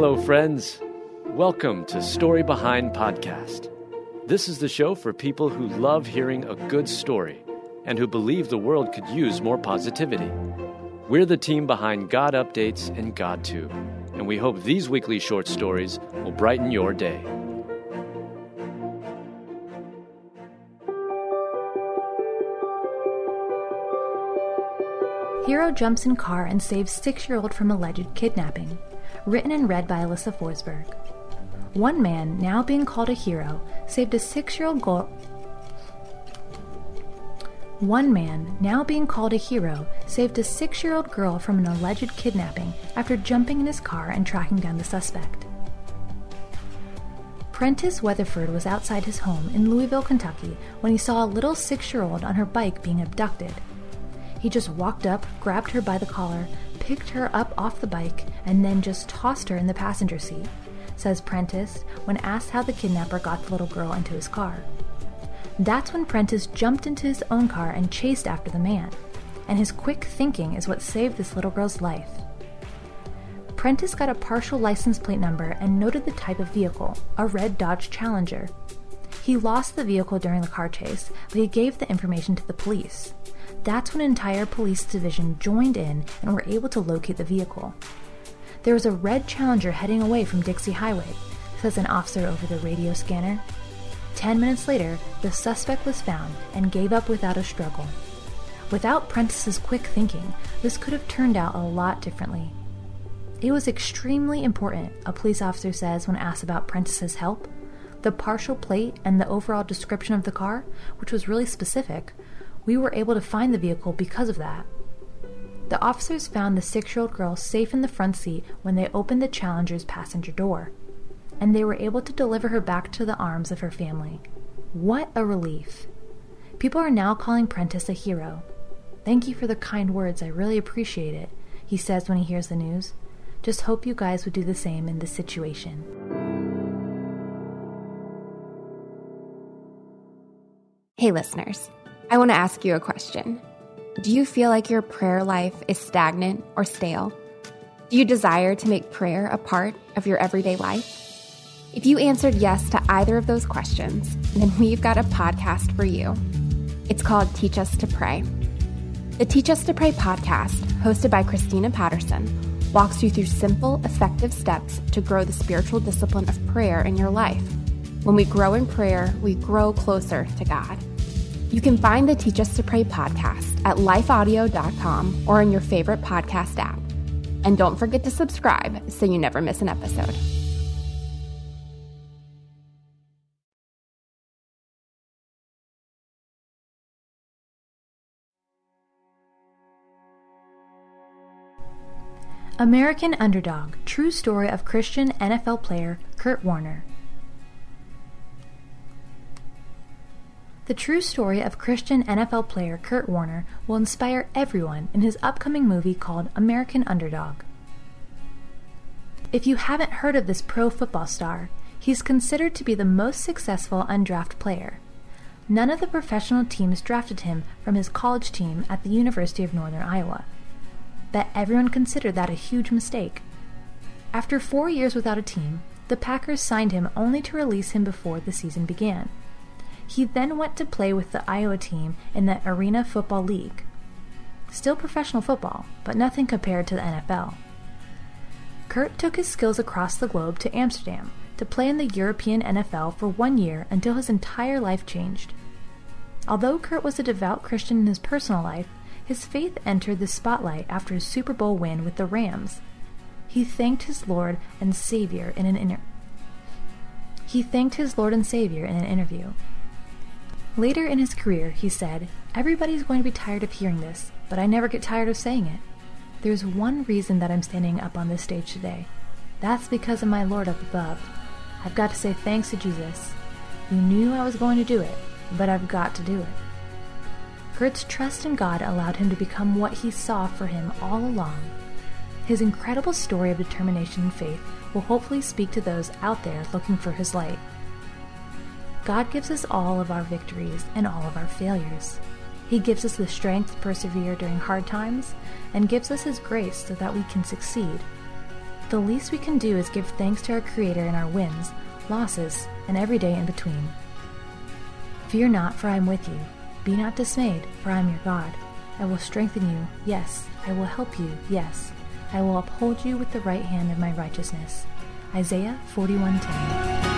Hello, friends. Welcome to Story Behind Podcast. This is the show for people who love hearing a good story and who believe the world could use more positivity. We're the team behind God Updates and God GodTube, and we hope these weekly short stories will brighten your day. Hero jumps in car and saves six-year-old from alleged kidnapping. Written and read by Alyssa Forsberg. One man, now being called a hero, saved a six-year-old girl. One man, now being called a hero, saved a six-year-old girl from an alleged kidnapping after jumping in his car and tracking down the suspect. Prentice Weatherford was outside his home in Louisville, Kentucky, when he saw a little six-year-old on her bike being abducted. He just walked up, grabbed her by the collar, picked her up off the bike, and then just tossed her in the passenger seat, says Prentice when asked how the kidnapper got the little girl into his car. That's when Prentice jumped into his own car and chased after the man, and his quick thinking is what saved this little girl's life. Prentice got a partial license plate number and noted the type of vehicle, a red Dodge Challenger. He lost the vehicle during the car chase, but he gave the information to the police. That's when an entire police division joined in and were able to locate the vehicle. There was a red Challenger heading away from Dixie Highway, says an officer over the radio scanner. Ten minutes later, the suspect was found and gave up without a struggle. Without Prentice's quick thinking, this could have turned out a lot differently. It was extremely important, a police officer says when asked about Prentice's help. The partial plate and the overall description of the car, which was really specific, we were able to find the vehicle because of that. The officers found the six year old girl safe in the front seat when they opened the Challenger's passenger door, and they were able to deliver her back to the arms of her family. What a relief! People are now calling Prentice a hero. Thank you for the kind words, I really appreciate it, he says when he hears the news. Just hope you guys would do the same in this situation. Hey, listeners, I want to ask you a question. Do you feel like your prayer life is stagnant or stale? Do you desire to make prayer a part of your everyday life? If you answered yes to either of those questions, then we've got a podcast for you. It's called Teach Us to Pray. The Teach Us to Pray podcast, hosted by Christina Patterson, walks you through simple, effective steps to grow the spiritual discipline of prayer in your life. When we grow in prayer, we grow closer to God. You can find the Teach Us to Pray podcast at lifeaudio.com or in your favorite podcast app. And don't forget to subscribe so you never miss an episode. American Underdog True Story of Christian NFL Player Kurt Warner. The true story of Christian NFL player Kurt Warner will inspire everyone in his upcoming movie called American Underdog. If you haven't heard of this pro football star, he's considered to be the most successful undrafted player. None of the professional teams drafted him from his college team at the University of Northern Iowa. But everyone considered that a huge mistake. After four years without a team, the Packers signed him only to release him before the season began. He then went to play with the Iowa team in the Arena Football League. Still professional football, but nothing compared to the NFL. Kurt took his skills across the globe to Amsterdam to play in the European NFL for one year until his entire life changed. Although Kurt was a devout Christian in his personal life, his faith entered the spotlight after his Super Bowl win with the Rams. He thanked his Lord and Savior in an inter- He thanked his Lord and Savior in an interview. Later in his career, he said, Everybody's going to be tired of hearing this, but I never get tired of saying it. There's one reason that I'm standing up on this stage today. That's because of my Lord up above. I've got to say thanks to Jesus. You knew I was going to do it, but I've got to do it. Kurt's trust in God allowed him to become what he saw for him all along. His incredible story of determination and faith will hopefully speak to those out there looking for his light. God gives us all of our victories and all of our failures. He gives us the strength to persevere during hard times and gives us His grace so that we can succeed. The least we can do is give thanks to our Creator in our wins, losses, and every day in between. Fear not, for I am with you. Be not dismayed, for I am your God. I will strengthen you, yes. I will help you, yes. I will uphold you with the right hand of my righteousness. Isaiah 41:10.